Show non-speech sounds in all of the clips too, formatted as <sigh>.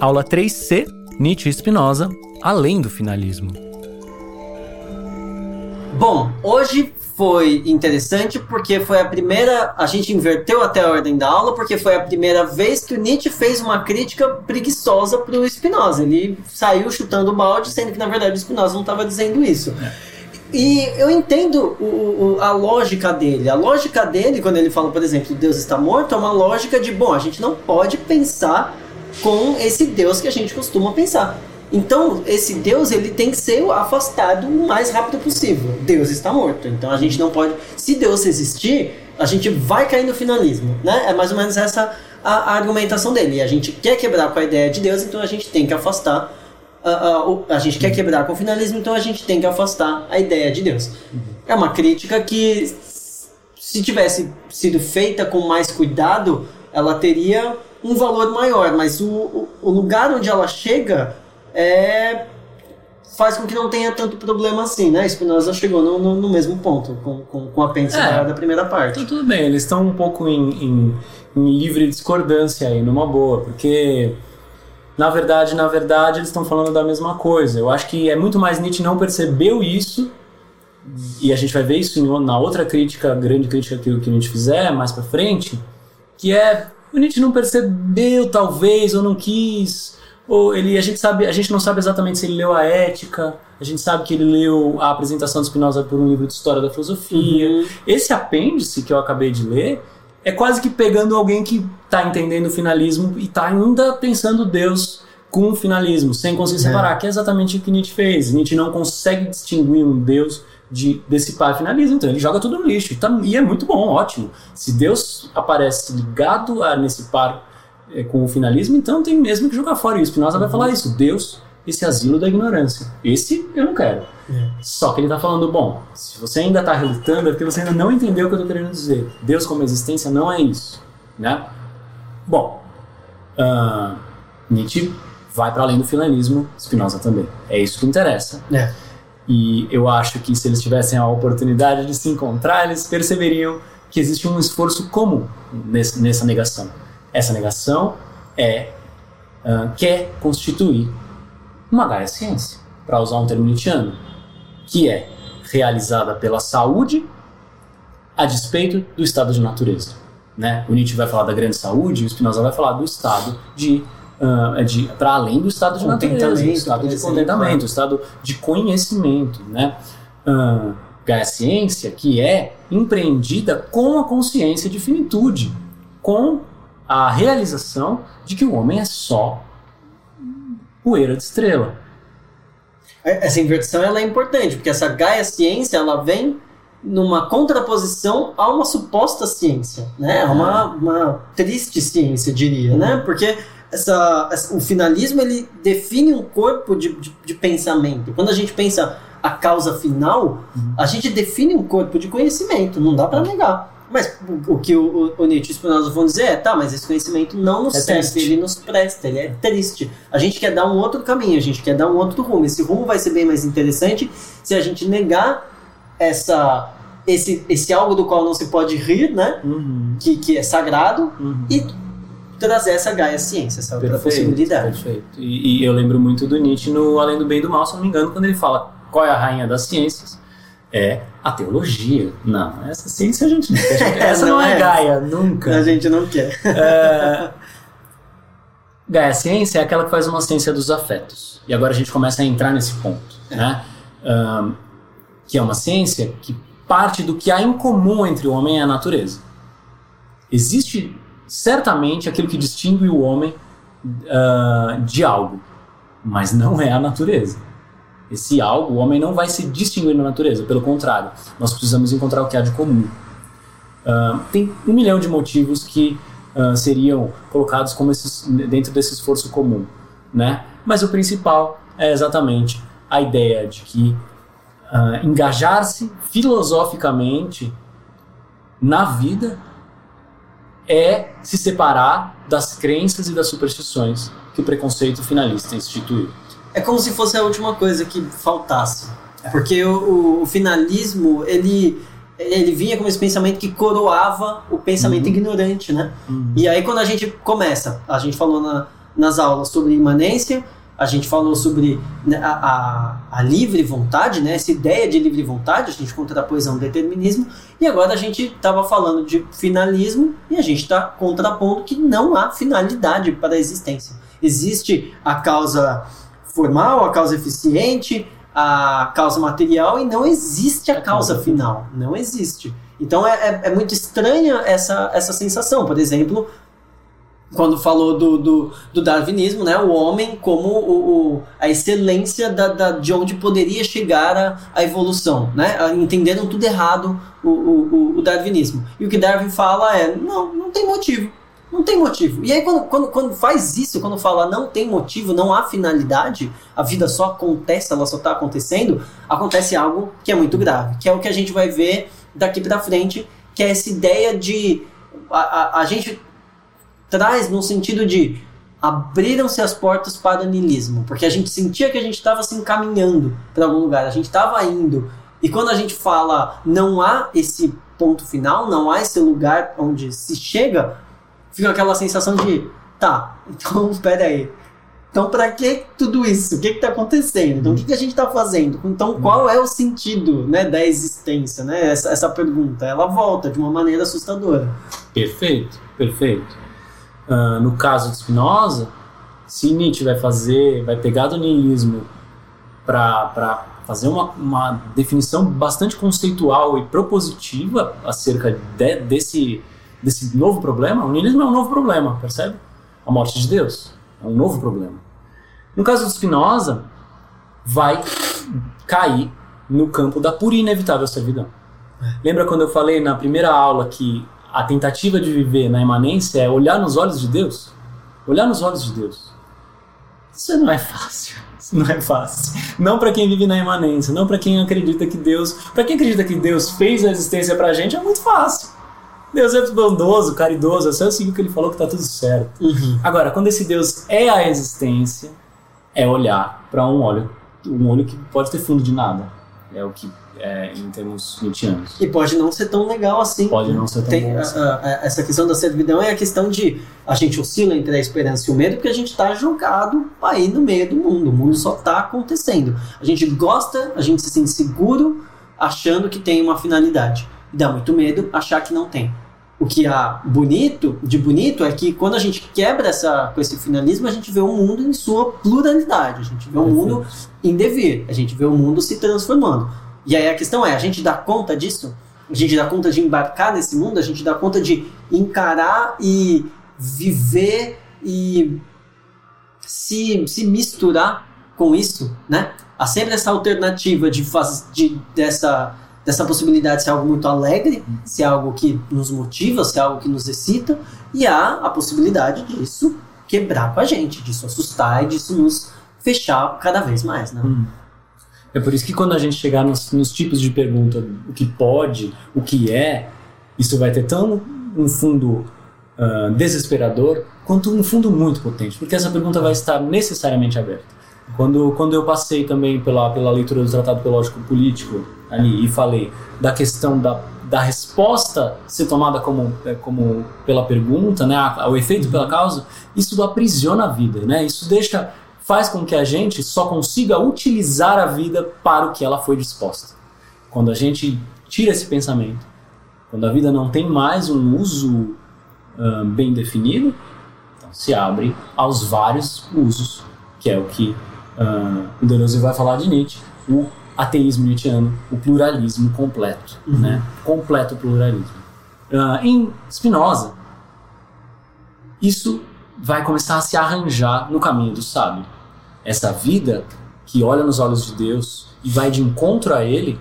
Aula 3C, Nietzsche e Spinoza, além do finalismo. Bom, hoje foi interessante porque foi a primeira. A gente inverteu até a ordem da aula, porque foi a primeira vez que o Nietzsche fez uma crítica preguiçosa para o Spinoza. Ele saiu chutando o balde, sendo que na verdade o Spinoza não estava dizendo isso. É. E eu entendo o, o, a lógica dele. A lógica dele, quando ele fala, por exemplo, Deus está morto, é uma lógica de, bom, a gente não pode pensar com esse Deus que a gente costuma pensar. Então, esse Deus ele tem que ser afastado o mais rápido possível. Deus está morto. Então, a gente não pode. Se Deus existir, a gente vai cair no finalismo. Né? É mais ou menos essa a, a argumentação dele. A gente quer quebrar com a ideia de Deus, então a gente tem que afastar a, a, gente quer quebrar com o finalismo, então a gente tem que afastar a ideia de Deus. É uma crítica que, se tivesse sido feita com mais cuidado, ela teria um valor maior, mas o, o, o lugar onde ela chega é, faz com que não tenha tanto problema assim, né? Spinoza chegou no, no, no mesmo ponto com, com, com a apêndice é, da, primeira parte. Então, tudo bem, eles estão um pouco em, em, em livre discordância aí, numa boa, porque na verdade, na verdade, eles estão falando da mesma coisa. Eu acho que é muito mais Nietzsche não percebeu isso, e a gente vai ver isso na outra crítica, grande crítica que, que Nietzsche fizer mais para frente, que é o Nietzsche não percebeu, talvez, ou não quis, ou ele, a gente sabe, a gente não sabe exatamente se ele leu a Ética, a gente sabe que ele leu a apresentação de Spinoza por um livro de história da filosofia. Uhum. Esse apêndice que eu acabei de ler é quase que pegando alguém que está entendendo o finalismo e está ainda pensando Deus com o finalismo, sem conseguir é. separar, é. que é exatamente o que Nietzsche fez. Nietzsche não consegue distinguir um Deus de, desse par finalismo, então ele joga tudo no lixo. E, tá, e é muito bom, ótimo. Se Deus aparece ligado a, nesse par é, com o finalismo, então tem mesmo que jogar fora. E o Spinoza uhum. vai falar isso: Deus, esse asilo da ignorância. Esse eu não quero. É. Só que ele está falando, bom, se você ainda está relutando é porque você ainda não entendeu o que eu estou querendo dizer. Deus como existência não é isso, né? Bom, uh, Nietzsche vai para além do finalismo, Spinoza também. É isso que interessa. É. E eu acho que se eles tivessem a oportunidade de se encontrar, eles perceberiam que existe um esforço comum nesse, nessa negação. Essa negação é uh, quer constituir uma Gaia Ciência, para usar um termo nietzschiano que é realizada pela saúde a despeito do estado de natureza. Né? O Nietzsche vai falar da grande saúde o Spinoza vai falar do estado de, uh, de para além do estado de natureza, do estado de contentamento, o estado de conhecimento, né? Uh, a ciência que é empreendida com a consciência de finitude, com a realização de que o homem é só poeira de estrela. É, essa inversão ela é importante, porque essa Gaia ciência ela vem numa contraposição a uma suposta ciência, né? Uma, uma triste ciência, diria, né? Porque essa, essa, o finalismo ele define um corpo de, de, de, pensamento. Quando a gente pensa a causa final, uhum. a gente define um corpo de conhecimento, não dá para negar. Mas o que o, o, Nietzsche e o Spinoza vão dizer é, tá, mas esse conhecimento não nos é serve, triste. ele nos presta, ele é triste. A gente quer dar um outro caminho, a gente quer dar um outro rumo. Esse rumo vai ser bem mais interessante se a gente negar essa esse, esse algo do qual não se pode rir, né? Uhum. Que, que é sagrado uhum. e trazer essa Gaia ciência, essa perfeito, outra possibilidade. Perfeito. E, e eu lembro muito do Nietzsche no Além do Bem e do Mal, se não me engano, quando ele fala qual é a rainha das ciências é a teologia. Não, essa ciência a gente não quer. <laughs> essa não, não é, é Gaia, nunca. A gente não quer. É... Gaia Ciência é aquela que faz uma ciência dos afetos. E agora a gente começa a entrar nesse ponto, é. né? Um, que é uma ciência que parte do que há em comum entre o homem e a natureza. Existe certamente aquilo que distingue o homem uh, de algo, mas não é a natureza esse algo, o homem não vai se distinguir na natureza, pelo contrário, nós precisamos encontrar o que há de comum. Uh, tem um milhão de motivos que uh, seriam colocados como esses, dentro desse esforço comum, né? Mas o principal é exatamente a ideia de que engajar-se filosoficamente na vida é se separar das crenças e das superstições que o preconceito finalista instituiu é como se fosse a última coisa que faltasse. Porque o, o, finalismo, ele, ele vinha com esse pensamento que coroava o pensamento uhum. ignorante, né? Uhum. E aí quando a gente começa, a gente falou na, nas aulas sobre imanência, a gente falou sobre né, a, a, a, livre vontade, né, essa ideia de livre vontade, a gente contrapôs a um determinismo, e agora a gente estava falando de finalismo e a gente está contrapondo que não há finalidade para a existência. Existe a causa formal, a causa eficiente, a causa material e não existe a causa final. Não existe. Então é, é, é muito estranha essa, essa sensação. Por exemplo, quando falou do, do, do, darwinismo, né, o homem como o, o a excelência da, da, de onde poderia chegar a, a evolução, né, entenderam tudo errado o, o, o, darwinismo. E o que Darwin fala é, não, não tem motivo, não tem motivo. E aí quando, quando, quando faz isso, quando fala não tem motivo, não há finalidade, a vida só acontece, ela só está acontecendo, acontece algo que é muito grave, que é o que a gente vai ver daqui para frente, que é essa ideia de a, a, a gente traz no sentido de abriram-se as portas para o niilismo, porque a gente sentia que a gente estava se encaminhando para algum lugar, a gente estava indo. E quando a gente fala não há esse ponto final, não há esse lugar onde se chega, fica aquela sensação de tá, então <laughs> espera aí. Então, para que tudo isso? O que está acontecendo? Então, o que, que a gente está fazendo? Então, qual é o sentido né, da existência? Né? Essa, essa pergunta, ela volta de uma maneira assustadora. Perfeito, perfeito. Uh, no caso de Spinoza, se Nietzsche vai fazer, vai pegar do niilismo para fazer uma, uma definição bastante conceitual e propositiva acerca de, desse, desse novo problema, o niilismo é um novo problema, percebe? A morte de Deus é um novo problema. No caso de Spinoza, vai cair no campo da pura e inevitável servidão. É. Lembra quando eu falei na primeira aula que a tentativa de viver na imanência é olhar nos olhos de Deus. Olhar nos olhos de Deus. Isso não é fácil. Isso não é fácil. Não para quem vive na imanência, não para quem acredita que Deus, para quem acredita que Deus fez a existência pra gente é muito fácil. Deus é bondoso, caridoso, é só seguir o que ele falou que tá tudo certo. Uhum. Agora, quando esse Deus é a existência, é olhar para um olho, um olho que pode ter fundo de nada. É o que é, em termos nietzschianos. E pode não ser tão legal assim. Pode não ser tão Tem, bom assim. a, a, essa questão da servidão é a questão de a gente oscila entre a esperança e o medo porque a gente está jogado aí no meio do mundo. O mundo só está acontecendo. A gente gosta, a gente se sente seguro achando que tem uma finalidade. E dá muito medo achar que não tem. O que há bonito, de bonito, é que quando a gente quebra essa, com esse finalismo, a gente vê o mundo em sua pluralidade. A gente vê o mundo em devir. A gente vê o mundo se transformando. E aí a questão é, a gente dá conta disso? A gente dá conta de embarcar nesse mundo? A gente dá conta de encarar e viver e se, se misturar com isso, né? Há sempre essa alternativa de, faz, de dessa, dessa possibilidade de ser algo muito alegre, ser algo que nos motiva, ser algo que nos excita, e há a possibilidade disso quebrar com a gente, disso assustar e disso nos fechar cada vez mais, né? Hum. É por isso que quando a gente chegar nos, nos tipos de pergunta, o que pode, o que é, isso vai ter tão um fundo uh, desesperador quanto um fundo muito potente, porque essa pergunta vai estar necessariamente aberta. Quando, quando eu passei também pela, pela leitura do Tratado Teológico Político ali e falei da questão da, da resposta ser tomada como, é, como pela pergunta, né, o efeito pela causa, isso aprisiona a vida, né? Isso deixa faz com que a gente só consiga utilizar a vida para o que ela foi disposta. Quando a gente tira esse pensamento, quando a vida não tem mais um uso uh, bem definido, então se abre aos vários usos, que é o que uh, o Deleuze vai falar de Nietzsche, o ateísmo nietzscheano, o pluralismo completo, uhum. né? completo pluralismo. Uh, em Spinoza, isso vai começar a se arranjar no caminho do sábio essa vida que olha nos olhos de Deus e vai de encontro a Ele,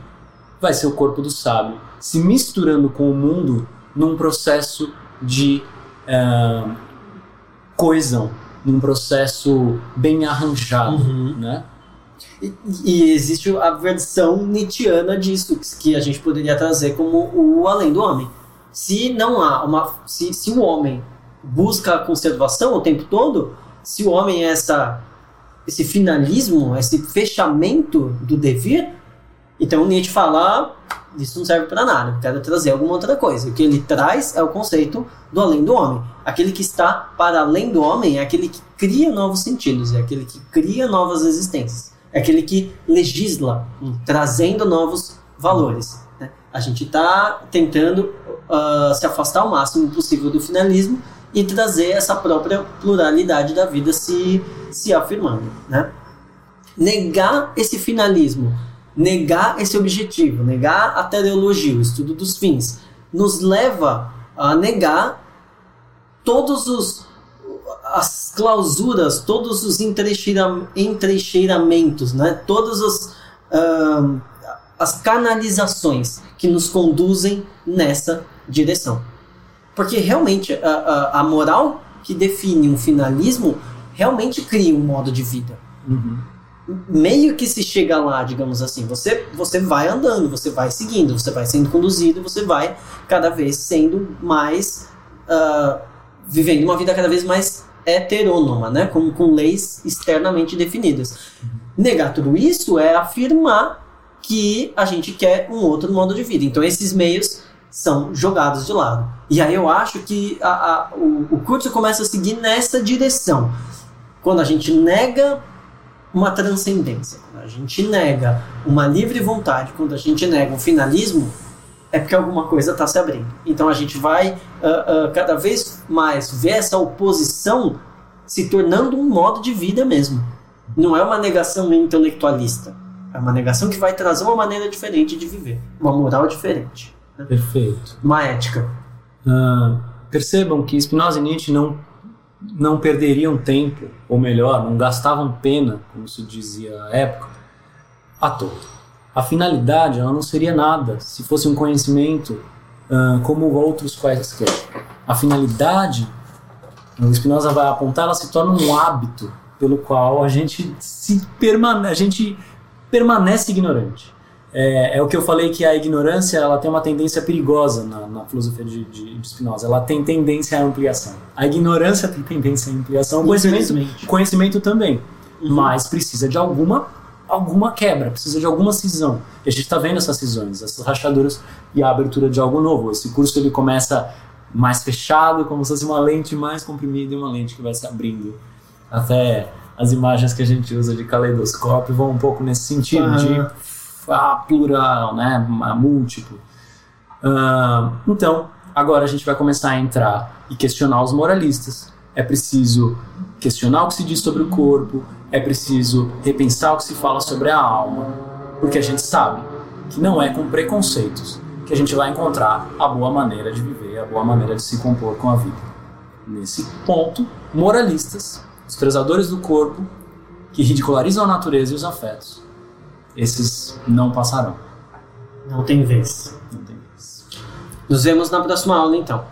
vai ser o corpo do sábio, se misturando com o mundo num processo de uh, coesão, num processo bem arranjado, uhum. né? E, existe a versão nietzschiana disso, que a gente poderia trazer como o além do homem. Se não há uma. Se, se o homem busca a conservação o tempo todo, se o homem é essa esse finalismo, esse fechamento do devir, Então Nietzsche fala, isso não serve para nada, quero trazer alguma outra coisa. O que ele traz é o conceito do além do homem. Aquele que está para além do homem é aquele que cria novos sentidos, é aquele que cria novas existências, é aquele que legisla, trazendo novos valores. Né? A gente está tentando uh, se afastar o máximo possível do finalismo e trazer essa própria pluralidade da vida se, se afirmando. Né? Negar esse finalismo negar esse objetivo, negar a teleologia, o estudo dos fins, nos leva a negar todos os as clausuras, todos os entrecheira, entrecheiramentos, né? todas as, uh, as canalizações que nos conduzem nessa direção. Porque realmente a, a, a moral que define um finalismo realmente cria um modo de vida. Uhum meio que se chega lá, digamos assim. Você, você vai andando, você vai seguindo, você vai sendo conduzido, você vai cada vez sendo mais. Uh, vivendo uma vida cada vez mais heterônoma, né? Com, com leis externamente definidas. Negar tudo isso é afirmar que a gente quer um outro modo de vida. Então esses meios são jogados de lado. E aí eu acho que a, a, o, o curso começa a seguir nessa direção. Quando a gente nega uma transcendência. Quando a gente nega uma livre vontade, quando a gente nega um finalismo, é porque alguma coisa está se abrindo. Então a gente vai uh, uh, cada vez mais ver essa oposição se tornando um modo de vida mesmo. Não é uma negação intelectualista. É uma negação que vai trazer uma maneira diferente de viver, uma moral diferente. Né? Perfeito. Uma ética. Uh, percebam que Spinoza e Nietzsche não não perderiam tempo, ou melhor, não gastavam pena, como se dizia à época, à toa. A finalidade ela não seria nada se fosse um conhecimento uh, como outros quaisquer. A finalidade, o Spinoza vai apontar, ela se torna um hábito pelo qual a gente se permane a gente permanece ignorante. É, é, o que eu falei que a ignorância ela tem uma tendência perigosa na, na filosofia de, de, de, Spinoza. Ela tem tendência à ampliação. A ignorância tem tendência à ampliação. O conhecimento, conhecimento também. Uhum. Mas precisa de alguma alguma quebra, precisa de alguma cisão. E a gente está vendo essas cisões, essas rachaduras e a abertura de algo novo. Esse curso ele começa mais fechado, como se fosse uma lente mais comprimida e uma lente que vai se abrindo. Até as imagens que a gente usa de caleidoscópio vão um pouco nesse sentido, uhum. de a plural, né, múltiplo. Uh, então, agora a gente vai começar a entrar e questionar os moralistas. É preciso questionar o que se diz sobre o corpo, é preciso repensar o que se fala sobre a alma, porque a gente sabe que não é com preconceitos que a gente vai encontrar a boa maneira de viver, a boa maneira de se compor com a vida. Nesse ponto, moralistas, os prezadores do corpo, que ridicularizam a natureza e os afetos, esses não passarão. Não tem vez. Não tem vez. Nos vemos na próxima aula, então.